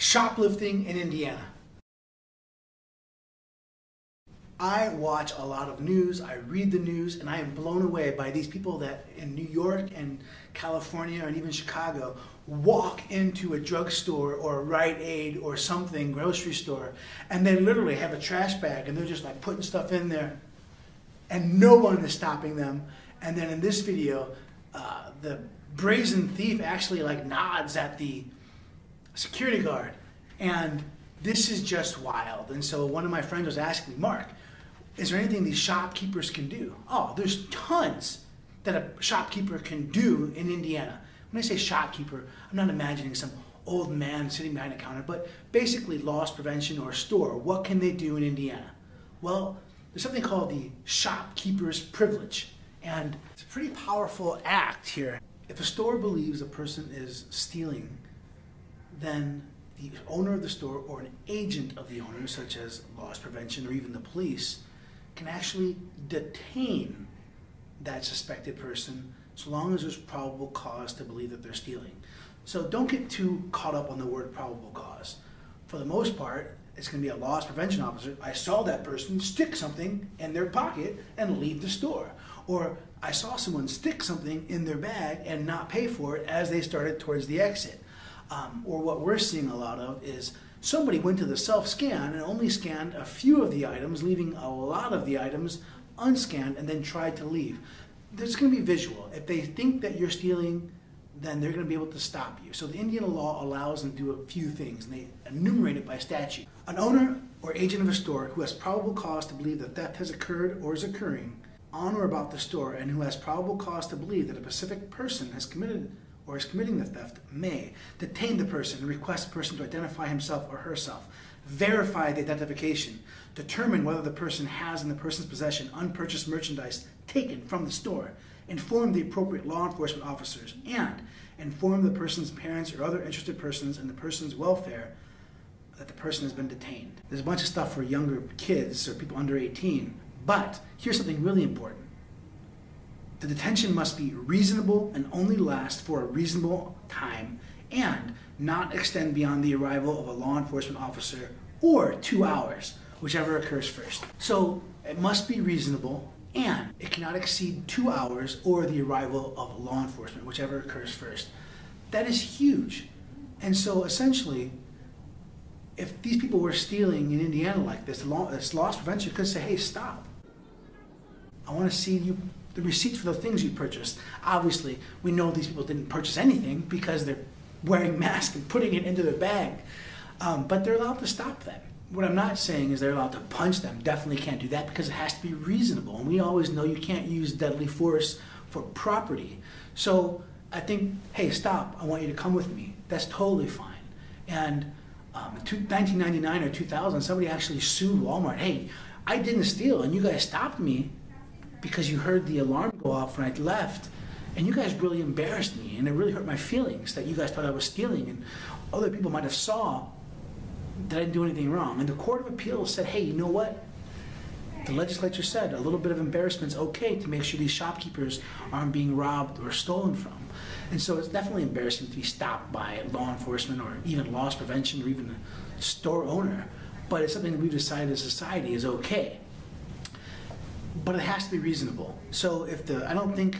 Shoplifting in Indiana. I watch a lot of news, I read the news, and I am blown away by these people that in New York and California and even Chicago walk into a drugstore or a Rite Aid or something, grocery store, and they literally have a trash bag and they're just like putting stuff in there and no one is stopping them. And then in this video, uh, the brazen thief actually like nods at the security guard. And this is just wild. And so one of my friends was asking me, Mark, is there anything these shopkeepers can do? Oh, there's tons that a shopkeeper can do in Indiana. When I say shopkeeper, I'm not imagining some old man sitting behind a counter, but basically loss prevention or store. What can they do in Indiana? Well, there's something called the shopkeeper's privilege. And it's a pretty powerful act here. If a store believes a person is stealing, then the owner of the store or an agent of the owner, such as loss prevention or even the police, can actually detain that suspected person so long as there's probable cause to believe that they're stealing. So don't get too caught up on the word probable cause. For the most part, it's going to be a loss prevention officer. I saw that person stick something in their pocket and leave the store. Or I saw someone stick something in their bag and not pay for it as they started towards the exit. Um, or what we're seeing a lot of is somebody went to the self scan and only scanned a few of the items, leaving a lot of the items unscanned and then tried to leave. There's going to be visual. If they think that you're stealing, then they're going to be able to stop you. So the Indiana law allows them to do a few things, and they enumerate it by statute. An owner or agent of a store who has probable cause to believe that theft has occurred or is occurring on or about the store and who has probable cause to believe that a specific person has committed or is committing the theft may detain the person and request the person to identify himself or herself, verify the identification, determine whether the person has in the person's possession unpurchased merchandise taken from the store, inform the appropriate law enforcement officers, and inform the person's parents or other interested persons in the person's welfare that the person has been detained. There's a bunch of stuff for younger kids or people under 18, but here's something really important. The detention must be reasonable and only last for a reasonable time and not extend beyond the arrival of a law enforcement officer or two hours, whichever occurs first. So it must be reasonable and it cannot exceed two hours or the arrival of law enforcement, whichever occurs first. That is huge. And so essentially, if these people were stealing in Indiana like this, this loss prevention could say, hey, stop. I want to see you the receipts for the things you purchased. Obviously, we know these people didn't purchase anything because they're wearing masks and putting it into their bag. Um, but they're allowed to stop them. What I'm not saying is they're allowed to punch them. Definitely can't do that because it has to be reasonable. And we always know you can't use deadly force for property. So I think, hey, stop. I want you to come with me. That's totally fine. And um, 1999 or 2000, somebody actually sued Walmart. Hey, I didn't steal, and you guys stopped me because you heard the alarm go off when I left. And you guys really embarrassed me, and it really hurt my feelings that you guys thought I was stealing, and other people might have saw that I didn't do anything wrong. And the Court of Appeals said, hey, you know what? The legislature said a little bit of embarrassment is okay to make sure these shopkeepers aren't being robbed or stolen from. And so it's definitely embarrassing to be stopped by law enforcement or even loss prevention or even a store owner. But it's something that we've decided as a society is okay but it has to be reasonable. So if the, I don't think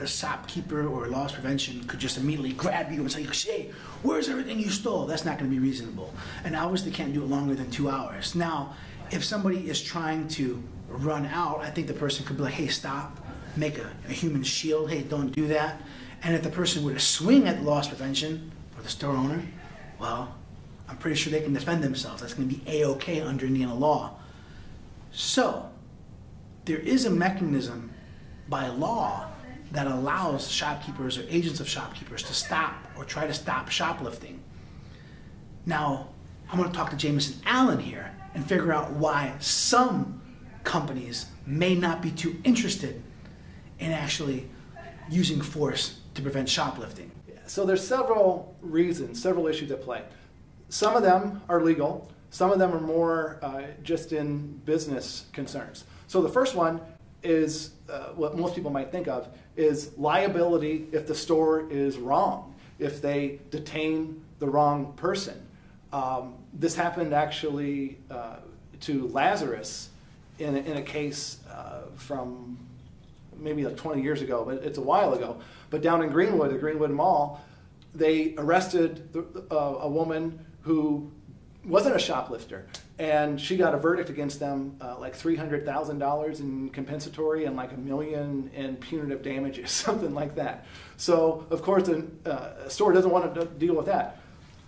a shopkeeper or loss prevention could just immediately grab you and say, hey, where's everything you stole? That's not going to be reasonable. And obviously can't do it longer than two hours. Now, if somebody is trying to run out, I think the person could be like, hey, stop, make a, a human shield, hey, don't do that. And if the person were to swing at the loss prevention or the store owner, well, I'm pretty sure they can defend themselves. That's going to be A-OK under Indiana law. So, there is a mechanism by law that allows shopkeepers or agents of shopkeepers to stop or try to stop shoplifting. Now, I'm going to talk to Jameson Allen here and figure out why some companies may not be too interested in actually using force to prevent shoplifting. So there's several reasons, several issues at play. Some of them are legal, some of them are more uh, just in business concerns. So the first one is uh, what most people might think of is liability if the store is wrong, if they detain the wrong person. Um, this happened actually uh, to Lazarus in a, in a case uh, from maybe like 20 years ago, but it's a while ago. But down in Greenwood, the Greenwood Mall, they arrested the, uh, a woman who wasn't a shoplifter, and she got a verdict against them, uh, like three hundred thousand dollars in compensatory and like a million in punitive damages, something like that. So of course, a, uh, a store doesn't want to deal with that.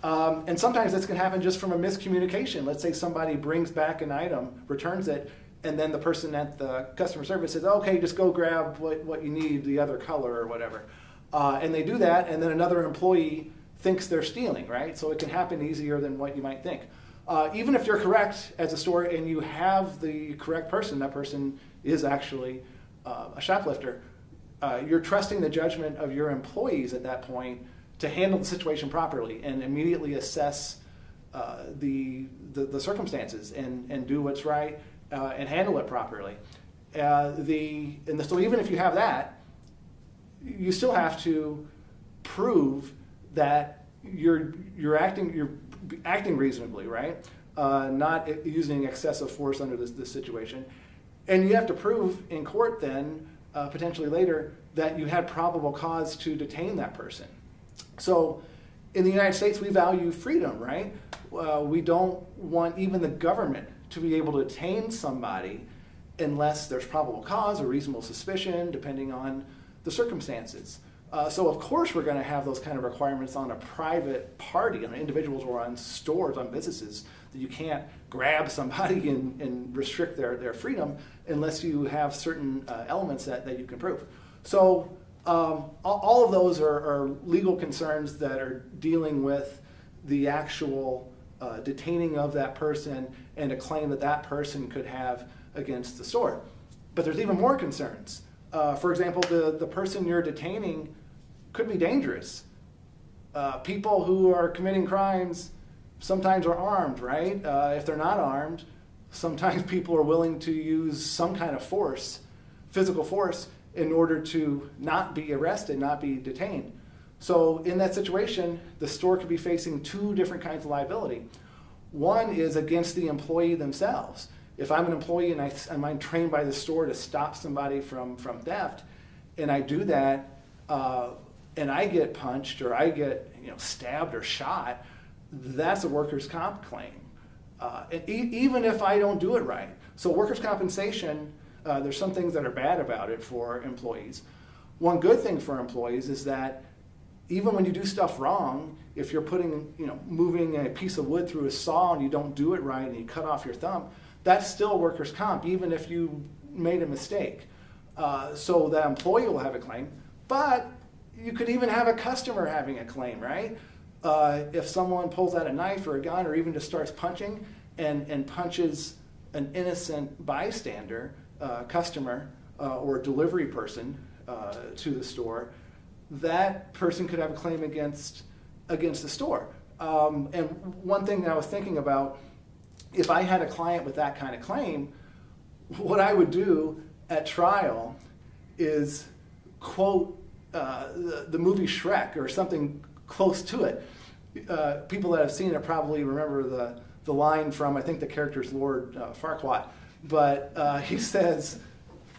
Um, and sometimes this can happen just from a miscommunication. Let's say somebody brings back an item, returns it, and then the person at the customer service says, okay, just go grab what, what you need, the other color or whatever. Uh, and they do that, and then another employee thinks they're stealing, right? So it can happen easier than what you might think. Uh, even if you're correct as a store and you have the correct person, that person is actually uh, a shoplifter, uh, you're trusting the judgment of your employees at that point to handle the situation properly and immediately assess uh, the, the, the, circumstances and, and do what's right uh, and handle it properly. Uh, the, and the, so even if you have that, you still have to prove that you're, you're, acting, you're acting reasonably, right? Uh, not using excessive force under this, this situation. And you have to prove in court then, uh, potentially later, that you had probable cause to detain that person. So in the United States, we value freedom, right? Uh, we don't want even the government to be able to detain somebody unless there's probable cause or reasonable suspicion, depending on the circumstances. Uh, so of course we're going to have those kind of requirements on a private party, on individuals or on stores, on businesses, that you can't grab somebody and, and restrict their, their freedom unless you have certain uh, elements that, that you can prove. So um, all, of those are, are, legal concerns that are dealing with the actual uh, detaining of that person and a claim that that person could have against the store. But there's even more concerns. Uh, for example, the, the person you're detaining could be dangerous. Uh, people who are committing crimes sometimes are armed, right? Uh, if they're not armed, sometimes people are willing to use some kind of force, physical force, in order to not be arrested, not be detained. So, in that situation, the store could be facing two different kinds of liability. One is against the employee themselves. If I'm an employee and I, am trained by the store to stop somebody from, from theft, and I do that, uh, and I get punched or I get you know stabbed or shot, that's a workers' comp claim. Uh, e- even if I don't do it right. So workers' compensation, uh, there's some things that are bad about it for employees. One good thing for employees is that even when you do stuff wrong, if you're putting, you know, moving a piece of wood through a saw and you don't do it right and you cut off your thumb, that's still workers' comp, even if you made a mistake. Uh, so that employee will have a claim, but you could even have a customer having a claim, right? Uh, if someone pulls out a knife or a gun or even just starts punching and, and punches an innocent bystander, uh, customer, uh, or delivery person uh, to the store, that person could have a claim against, against the store. Um, and one thing that I was thinking about, if I had a client with that kind of claim, what I would do at trial is quote uh, the, the, movie Shrek or something close to it. Uh, people that have seen it probably remember the, the line from, I think the character's Lord uh, Farquaad, but uh, he says,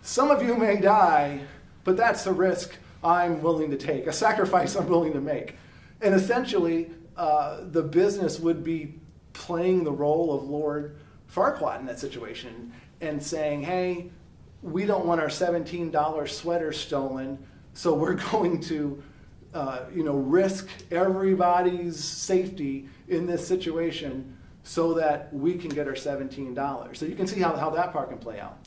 Some of you may die, but that's a risk I'm willing to take, a sacrifice I'm willing to make. And essentially, uh, the business would be playing the role of Lord Farquaad in that situation and saying, hey, we don't want our $17 sweater stolen, so we're going to uh, you know, risk everybody's safety in this situation so that we can get our $17. So you can see how, how that part can play out.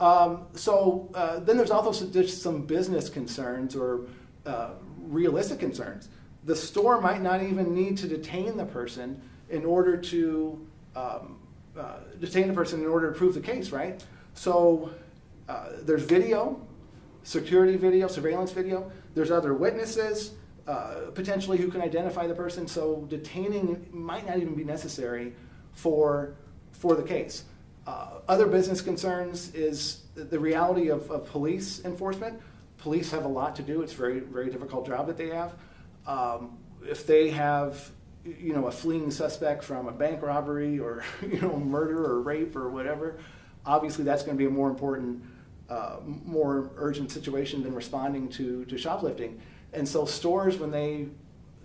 Um, so uh, then there's also just some business concerns or uh, realistic concerns. The store might not even need to detain the person in order to um, uh, detain the person in order to prove the case, right? So uh, there's video, security video, surveillance video. There's other witnesses, uh, potentially who can identify the person. So detaining might not even be necessary for for the case. Uh, other business concerns is the reality of, of, police enforcement. Police have a lot to do. It's a very, very difficult job that they have. Um, if they have you know, a fleeing suspect from a bank robbery or, you know, murder or rape or whatever, obviously that's going to be a more important, uh, more urgent situation than responding to, to shoplifting. And so stores, when they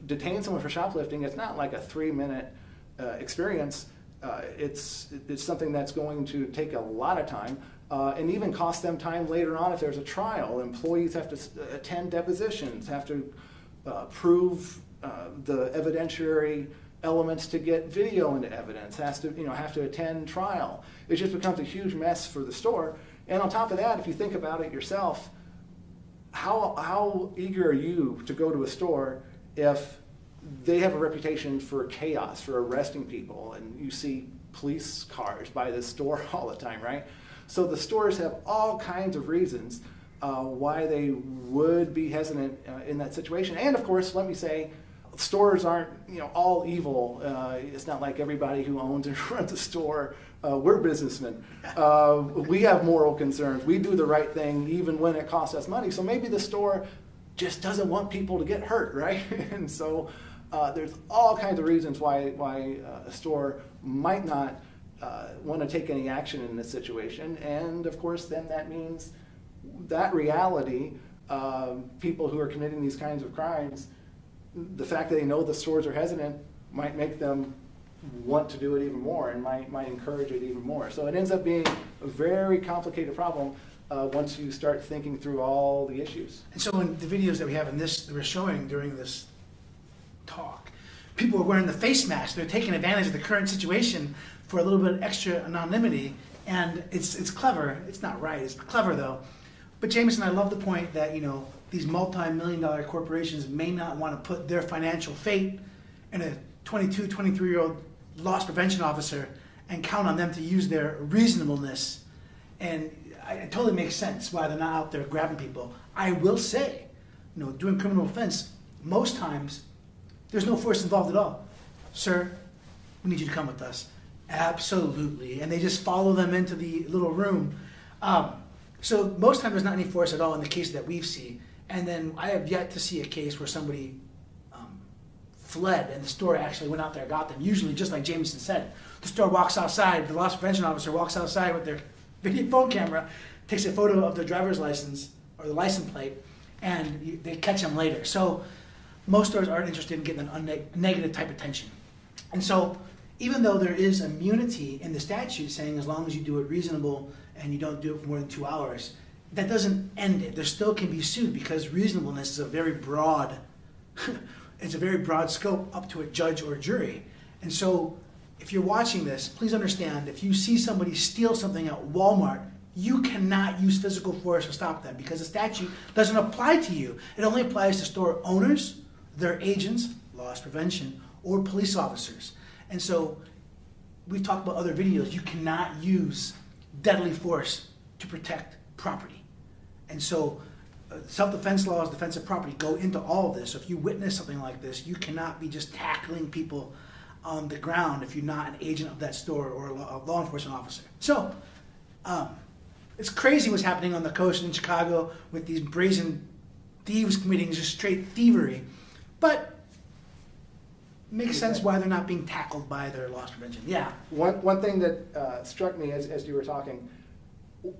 detain someone for shoplifting, it's not like a three minute uh, experience. Uh, it's, it's something that's going to take a lot of time uh, and even cost them time later on if there's a trial. Employees have to attend depositions, have to uh, prove uh, the evidentiary elements to get video into evidence, has to, you know, have to attend trial. It just becomes a huge mess for the store. And on top of that, if you think about it yourself, how, how eager are you to go to a store if they have a reputation for chaos, for arresting people, and you see police cars by the store all the time, right? So the stores have all kinds of reasons uh, why they would be hesitant uh, in that situation. And of course, let me say, stores aren't you know all evil. Uh, it's not like everybody who owns and runs a store. Uh, we're businessmen. Uh, we have moral concerns. We do the right thing even when it costs us money. So maybe the store just doesn't want people to get hurt, right? and so uh, there's all kinds of reasons why why uh, a store might not uh, want to take any action in this situation. And of course, then that means that reality. people who are committing these kinds of crimes the fact that they know the stores are hesitant might make them want to do it even more and might, might encourage it even more. So it ends up being a very complicated problem uh, once you start thinking through all the issues. And so in the videos that we have in this, that we're showing during this talk, people are wearing the face mask. They're taking advantage of the current situation for a little bit of extra anonymity. And it's, it's clever. It's not right. It's clever, though. But Jameson, I love the point that, you know, these multi-million dollar corporations may not want to put their financial fate in a 22, 23 year old loss prevention officer and count on them to use their reasonableness. And it totally makes sense why they're not out there grabbing people. I will say, you know, doing criminal offense, most times there's no force involved at all. Sir, we need you to come with us. Absolutely. And they just follow them into the little room. Um, so most times there's not any force at all in the case that we've seen. And then I have yet to see a case where somebody um, fled and the store actually went out there and got them. Usually, just like Jameson said, the store walks outside, the loss prevention officer walks outside with their video phone camera, takes a photo of their driver's license or the license plate, and you, they catch them later. So most stores aren't interested in getting a negative type of attention. And so even though there is immunity in the statute saying as long as you do it reasonable and you don't do it for more than two hours, that doesn't end it. There still can be sued because reasonableness is a very broad, it's a very broad scope up to a judge or a jury. And so, if you're watching this, please understand if you see somebody steal something at Walmart, you cannot use physical force to stop them because the statute doesn't apply to you. It only applies to store owners, their agents, loss prevention, or police officers. And so, we've talked about other videos. You cannot use deadly force to protect property. And so uh, self-defense laws, defense of property go into all of this. So if you witness something like this, you cannot be just tackling people on the ground if you're not an agent of that store or a law enforcement officer. So um, it's crazy what's happening on the coast in Chicago with these brazen thieves committing just straight thievery. But makes sense why they're not being tackled by their loss prevention. Yeah. One, one thing that uh, struck me as, as you were talking,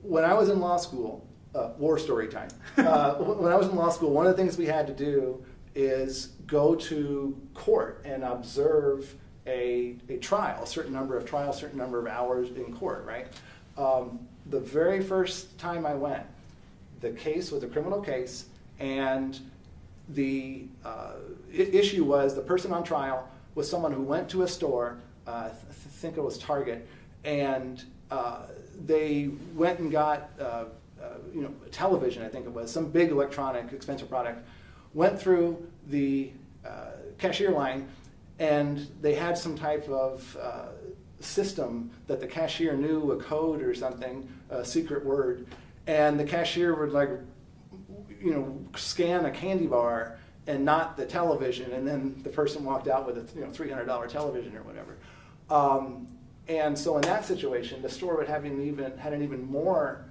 when I was in law school, uh, war story time. Uh, when I was in law school, one of the things we had to do is go to court and observe a, a trial, a certain number of trials, a certain number of hours in court, right? Um, the very first time I went, the case was a criminal case, and the uh, issue was the person on trial was someone who went to a store, uh, I th- think it was Target, and uh, they went and got uh, you know, television, I think it was, some big electronic, expensive product, went through the uh, cashier line and they had some type of uh, system that the cashier knew a code or something, a secret word, and the cashier would like, you know, scan a candy bar and not the television, and then the person walked out with a you know $300 television or whatever. Um, and so in that situation, the store would have even had an even more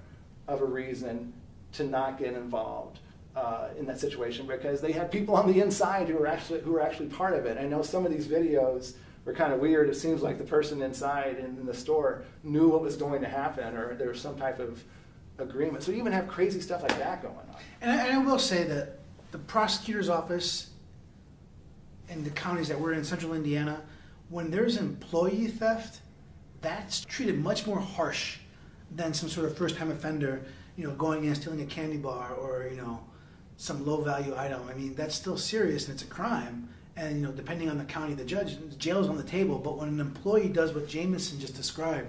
of a reason to not get involved uh, in that situation because they had people on the inside who were actually who were actually part of it. I know some of these videos were kind of weird. It seems like the person inside in the store knew what was going to happen, or there was some type of agreement. So you even have crazy stuff like that going on. And I, and I will say that the prosecutor's office in the counties that we're in, central Indiana, when there's employee theft, that's treated much more harsh than some sort of first-time offender, you know, going in and stealing a candy bar or you know, some low-value item. I mean, that's still serious and it's a crime. And you know, depending on the county, the judge, jail's on the table. But when an employee does what Jameson just described,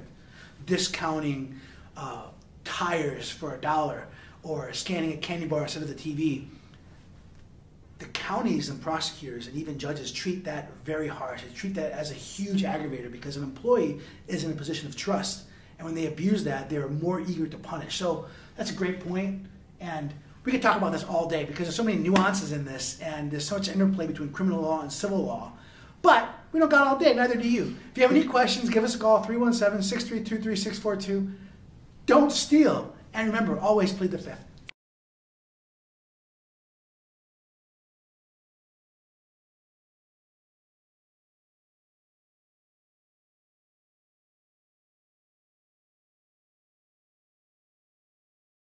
discounting uh, tires for a dollar or scanning a candy bar instead of the TV, the counties and prosecutors and even judges treat that very harsh. They treat that as a huge aggravator because an employee is in a position of trust. And when they abuse that, they're more eager to punish. So that's a great point. And we could talk about this all day because there's so many nuances in this and there's so much interplay between criminal law and civil law. But we don't got all day, neither do you. If you have any questions, give us a call 317 632 3642. Don't steal. And remember, always plead the fifth.